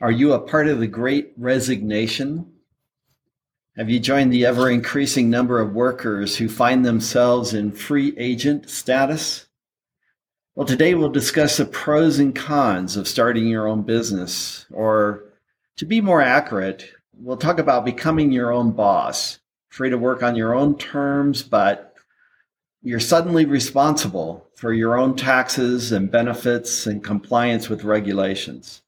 Are you a part of the great resignation? Have you joined the ever increasing number of workers who find themselves in free agent status? Well, today we'll discuss the pros and cons of starting your own business, or to be more accurate, we'll talk about becoming your own boss, free to work on your own terms, but you're suddenly responsible for your own taxes and benefits and compliance with regulations.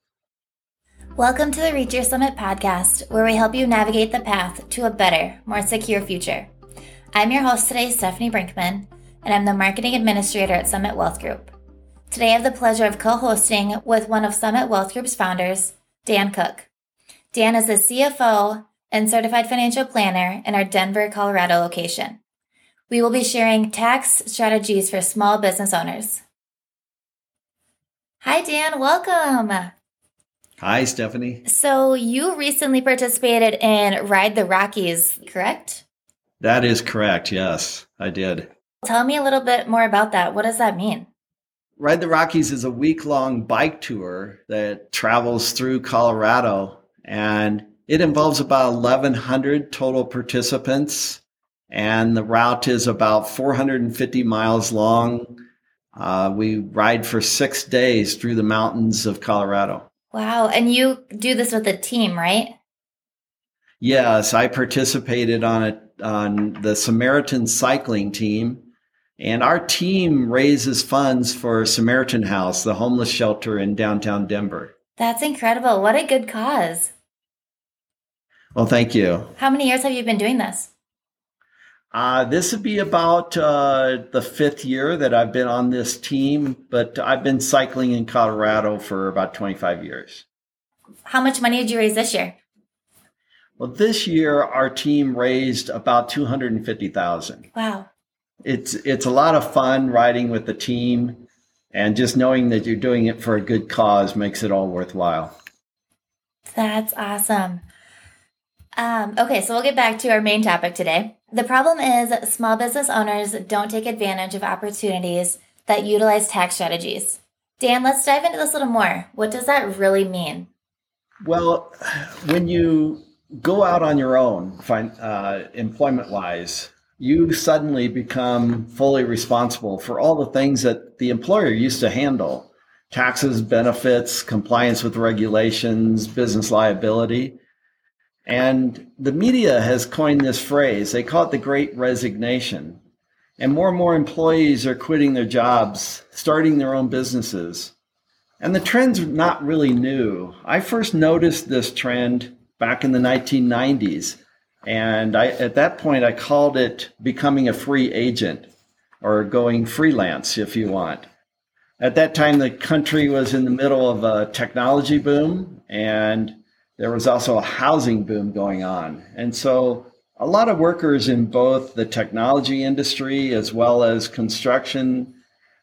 Welcome to the Reach Your Summit podcast, where we help you navigate the path to a better, more secure future. I'm your host today, Stephanie Brinkman, and I'm the marketing administrator at Summit Wealth Group. Today, I have the pleasure of co hosting with one of Summit Wealth Group's founders, Dan Cook. Dan is the CFO and certified financial planner in our Denver, Colorado location. We will be sharing tax strategies for small business owners. Hi, Dan. Welcome. Hi, Stephanie. So, you recently participated in Ride the Rockies, correct? That is correct. Yes, I did. Tell me a little bit more about that. What does that mean? Ride the Rockies is a week long bike tour that travels through Colorado and it involves about 1,100 total participants. And the route is about 450 miles long. Uh, we ride for six days through the mountains of Colorado. Wow. And you do this with a team, right? Yes, I participated on it on the Samaritan cycling team and our team raises funds for Samaritan House, the homeless shelter in downtown Denver. That's incredible. What a good cause. Well, thank you. How many years have you been doing this? Uh, this would be about uh, the fifth year that I've been on this team, but I've been cycling in Colorado for about 25 years. How much money did you raise this year? Well, this year our team raised about 250,000. Wow it's it's a lot of fun riding with the team and just knowing that you're doing it for a good cause makes it all worthwhile that's awesome um, okay so we'll get back to our main topic today the problem is small business owners don't take advantage of opportunities that utilize tax strategies. Dan let's dive into this a little more. What does that really mean? Well when you go out on your own uh, employment wise you suddenly become fully responsible for all the things that the employer used to handle. Taxes, benefits, compliance with regulations, business liability. And the media has coined this phrase. They call it the great resignation. And more and more employees are quitting their jobs, starting their own businesses. And the trend's not really new. I first noticed this trend back in the 1990s and I, at that point, I called it becoming a free agent or going freelance, if you want. At that time, the country was in the middle of a technology boom, and there was also a housing boom going on. And so, a lot of workers in both the technology industry as well as construction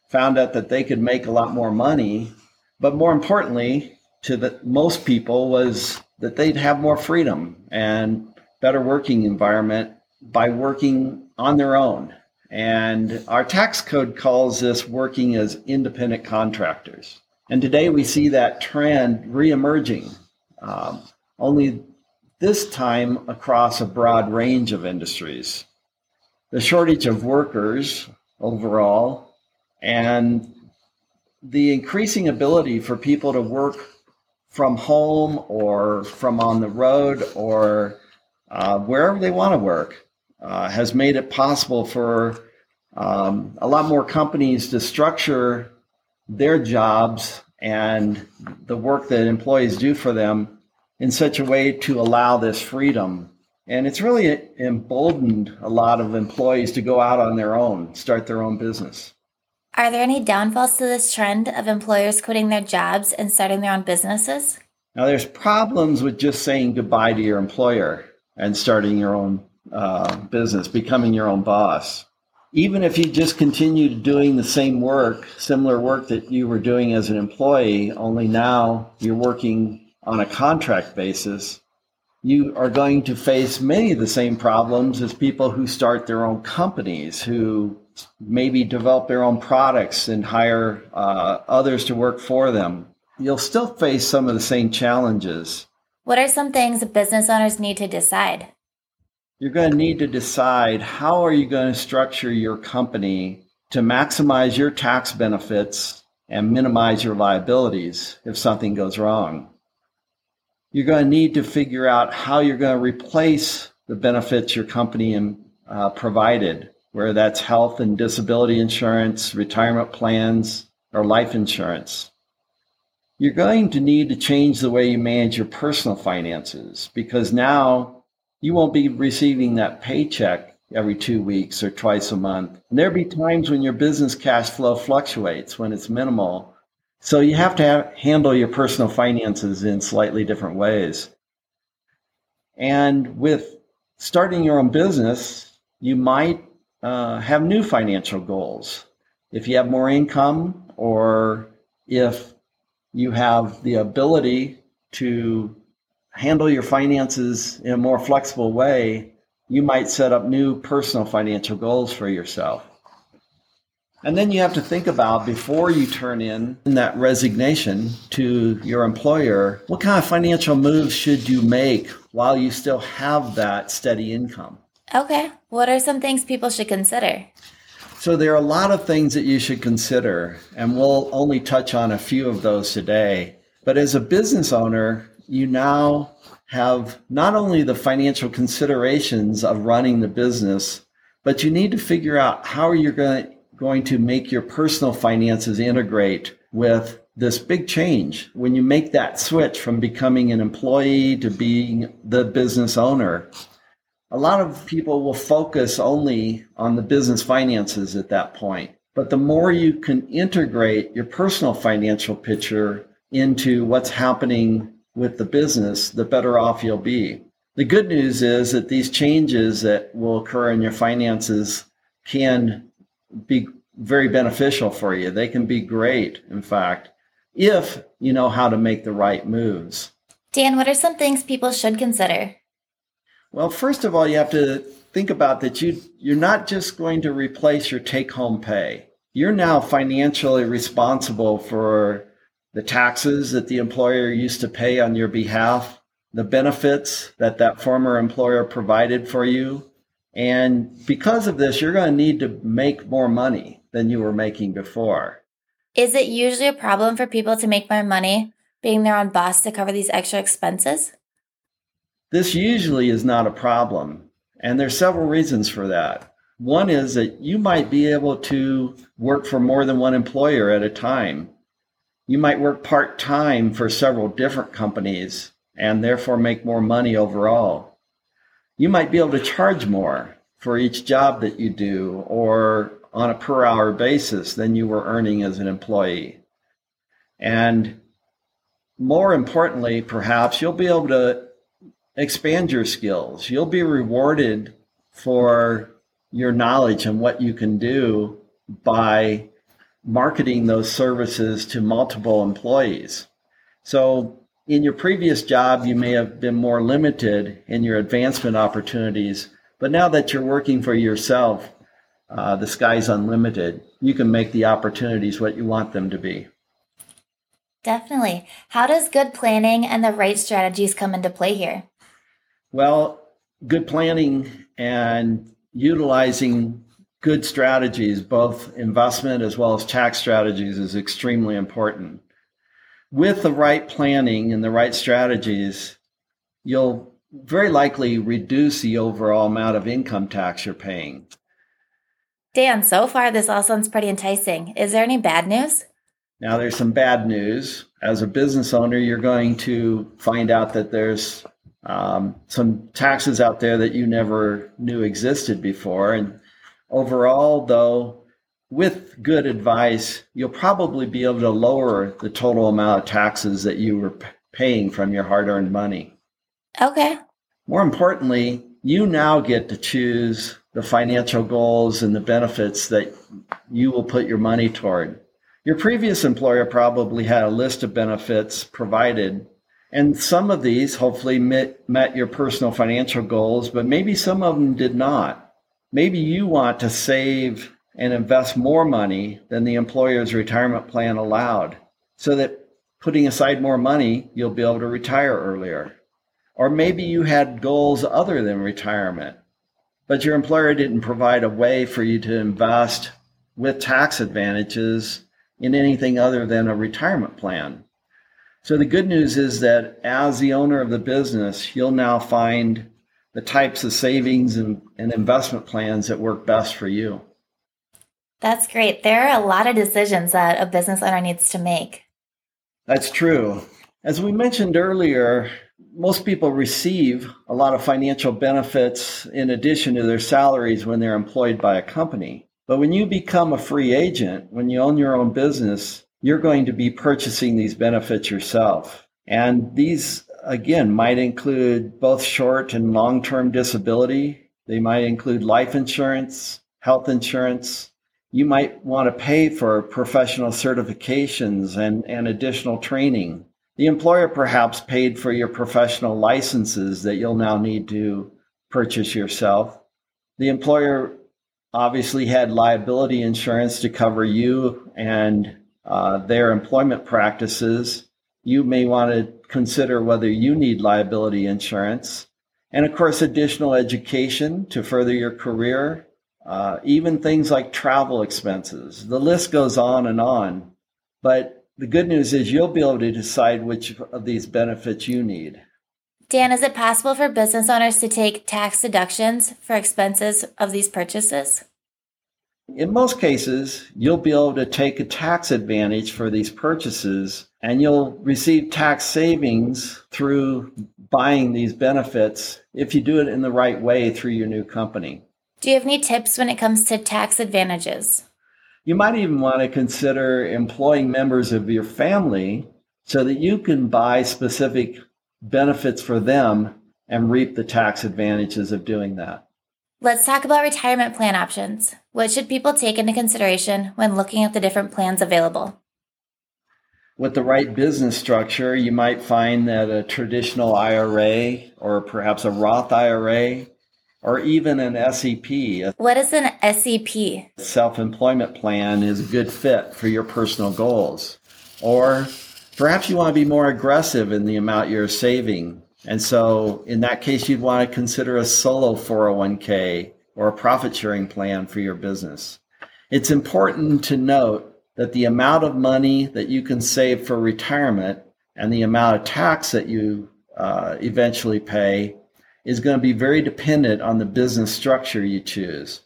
found out that they could make a lot more money. But more importantly, to the, most people, was that they'd have more freedom and better working environment by working on their own. And our tax code calls this working as independent contractors. And today we see that trend reemerging, um, only this time across a broad range of industries. The shortage of workers overall and the increasing ability for people to work from home or from on the road or uh, wherever they want to work uh, has made it possible for um, a lot more companies to structure their jobs and the work that employees do for them in such a way to allow this freedom. And it's really emboldened a lot of employees to go out on their own, start their own business. Are there any downfalls to this trend of employers quitting their jobs and starting their own businesses? Now, there's problems with just saying goodbye to your employer and starting your own uh, business, becoming your own boss. Even if you just continued doing the same work, similar work that you were doing as an employee, only now you're working on a contract basis, you are going to face many of the same problems as people who start their own companies, who maybe develop their own products and hire uh, others to work for them. you'll still face some of the same challenges. What are some things business owners need to decide? You're going to need to decide how are you going to structure your company to maximize your tax benefits and minimize your liabilities if something goes wrong. You're going to need to figure out how you're going to replace the benefits your company uh, provided, where that's health and disability insurance, retirement plans, or life insurance. You're going to need to change the way you manage your personal finances because now you won't be receiving that paycheck every two weeks or twice a month. And there'll be times when your business cash flow fluctuates, when it's minimal. So you have to have, handle your personal finances in slightly different ways. And with starting your own business, you might uh, have new financial goals. If you have more income or if you have the ability to handle your finances in a more flexible way, you might set up new personal financial goals for yourself. And then you have to think about before you turn in that resignation to your employer, what kind of financial moves should you make while you still have that steady income? Okay. What are some things people should consider? So there are a lot of things that you should consider, and we'll only touch on a few of those today. But as a business owner, you now have not only the financial considerations of running the business, but you need to figure out how are you're going, going to make your personal finances integrate with this big change when you make that switch from becoming an employee to being the business owner. A lot of people will focus only on the business finances at that point. But the more you can integrate your personal financial picture into what's happening with the business, the better off you'll be. The good news is that these changes that will occur in your finances can be very beneficial for you. They can be great, in fact, if you know how to make the right moves. Dan, what are some things people should consider? Well, first of all, you have to think about that you you're not just going to replace your take-home pay. You're now financially responsible for the taxes that the employer used to pay on your behalf, the benefits that that former employer provided for you. And because of this, you're going to need to make more money than you were making before. Is it usually a problem for people to make more money being their own boss to cover these extra expenses? This usually is not a problem. And there's several reasons for that. One is that you might be able to work for more than one employer at a time you might work part time for several different companies and therefore make more money overall. You might be able to charge more for each job that you do or on a per hour basis than you were earning as an employee. And more importantly, perhaps you'll be able to expand your skills. You'll be rewarded for your knowledge and what you can do by marketing those services to multiple employees. So in your previous job, you may have been more limited in your advancement opportunities, but now that you're working for yourself, uh, the sky's unlimited. You can make the opportunities what you want them to be. Definitely. How does good planning and the right strategies come into play here? Well, good planning and utilizing good strategies, both investment as well as tax strategies, is extremely important. With the right planning and the right strategies, you'll very likely reduce the overall amount of income tax you're paying. Dan, so far this all sounds pretty enticing. Is there any bad news? Now, there's some bad news. As a business owner, you're going to find out that there's um, some taxes out there that you never knew existed before. And Overall, though, with good advice, you'll probably be able to lower the total amount of taxes that you were paying from your hard earned money. Okay. More importantly, you now get to choose the financial goals and the benefits that you will put your money toward. Your previous employer probably had a list of benefits provided, and some of these hopefully met, met your personal financial goals, but maybe some of them did not maybe you want to save and invest more money than the employer's retirement plan allowed so that putting aside more money, you'll be able to retire earlier. Or maybe you had goals other than retirement, but your employer didn't provide a way for you to invest with tax advantages in anything other than a retirement plan. So the good news is that as the owner of the business, you'll now find the types of savings and, and investment plans that work best for you. That's great. There are a lot of decisions that a business owner needs to make. That's true. As we mentioned earlier, most people receive a lot of financial benefits in addition to their salaries when they're employed by a company. But when you become a free agent, when you own your own business, you're going to be purchasing these benefits yourself. And these, again, might include both short and long term disability. They might include life insurance, health insurance. You might want to pay for professional certifications and, and additional training. The employer perhaps paid for your professional licenses that you'll now need to purchase yourself. The employer obviously had liability insurance to cover you and uh, their employment practices. You may want to consider whether you need liability insurance. And of course, additional education to further your career, uh, even things like travel expenses. The list goes on and on. But the good news is you'll be able to decide which of these benefits you need. Dan, is it possible for business owners to take tax deductions for expenses of these purchases? In most cases, you'll be able to take a tax advantage for these purchases and you'll receive tax savings through buying these benefits if you do it in the right way through your new company. Do you have any tips when it comes to tax advantages? You might even want to consider employing members of your family so that you can buy specific benefits for them and reap the tax advantages of doing that. Let's talk about retirement plan options. What should people take into consideration when looking at the different plans available? With the right business structure, you might find that a traditional IRA or perhaps a Roth IRA or even an SEP. What is an SEP? Self employment plan is a good fit for your personal goals. Or perhaps you want to be more aggressive in the amount you're saving. And so in that case, you'd want to consider a solo 401k or a profit sharing plan for your business. It's important to note that the amount of money that you can save for retirement and the amount of tax that you uh, eventually pay is going to be very dependent on the business structure you choose.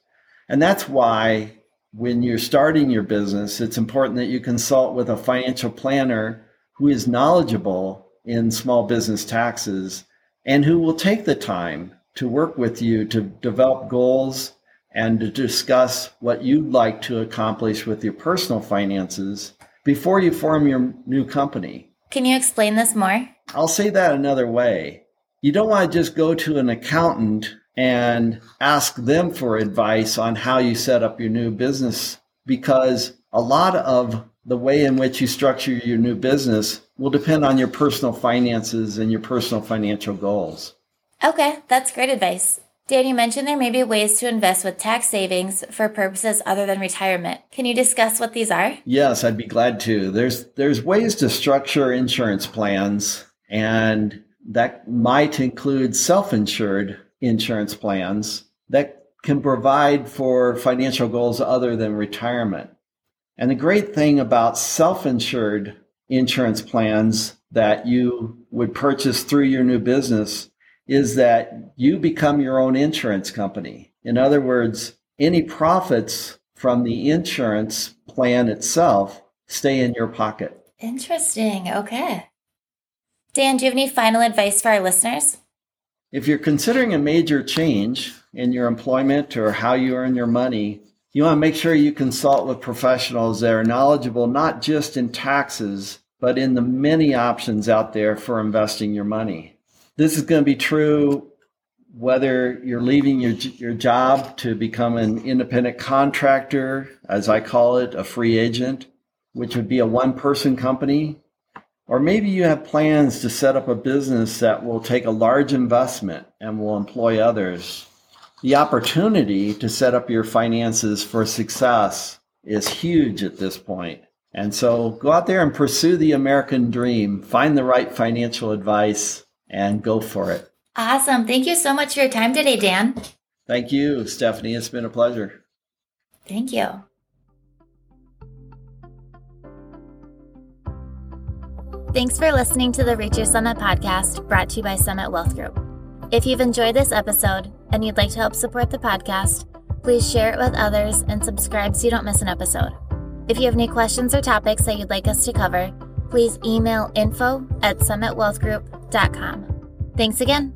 And that's why when you're starting your business, it's important that you consult with a financial planner who is knowledgeable in small business taxes and who will take the time to work with you to develop goals and to discuss what you'd like to accomplish with your personal finances before you form your new company. Can you explain this more? I'll say that another way. You don't want to just go to an accountant and ask them for advice on how you set up your new business because a lot of the way in which you structure your new business will depend on your personal finances and your personal financial goals. Okay, that's great advice. Dan, you mentioned there may be ways to invest with tax savings for purposes other than retirement. Can you discuss what these are? Yes, I'd be glad to. There's there's ways to structure insurance plans and that might include self-insured insurance plans that can provide for financial goals other than retirement. And the great thing about self-insured insurance plans that you would purchase through your new business is that you become your own insurance company. In other words, any profits from the insurance plan itself stay in your pocket. Interesting. Okay. Dan, do you have any final advice for our listeners? If you're considering a major change in your employment or how you earn your money, you want to make sure you consult with professionals that are knowledgeable not just in taxes, but in the many options out there for investing your money. This is going to be true whether you're leaving your, your job to become an independent contractor, as I call it, a free agent, which would be a one person company, or maybe you have plans to set up a business that will take a large investment and will employ others. The opportunity to set up your finances for success is huge at this point. And so go out there and pursue the American dream, find the right financial advice, and go for it. Awesome. Thank you so much for your time today, Dan. Thank you, Stephanie. It's been a pleasure. Thank you. Thanks for listening to the Reach Your Summit podcast brought to you by Summit Wealth Group. If you've enjoyed this episode and you'd like to help support the podcast, please share it with others and subscribe so you don't miss an episode. If you have any questions or topics that you'd like us to cover, please email info at summitwealthgroup.com. Thanks again.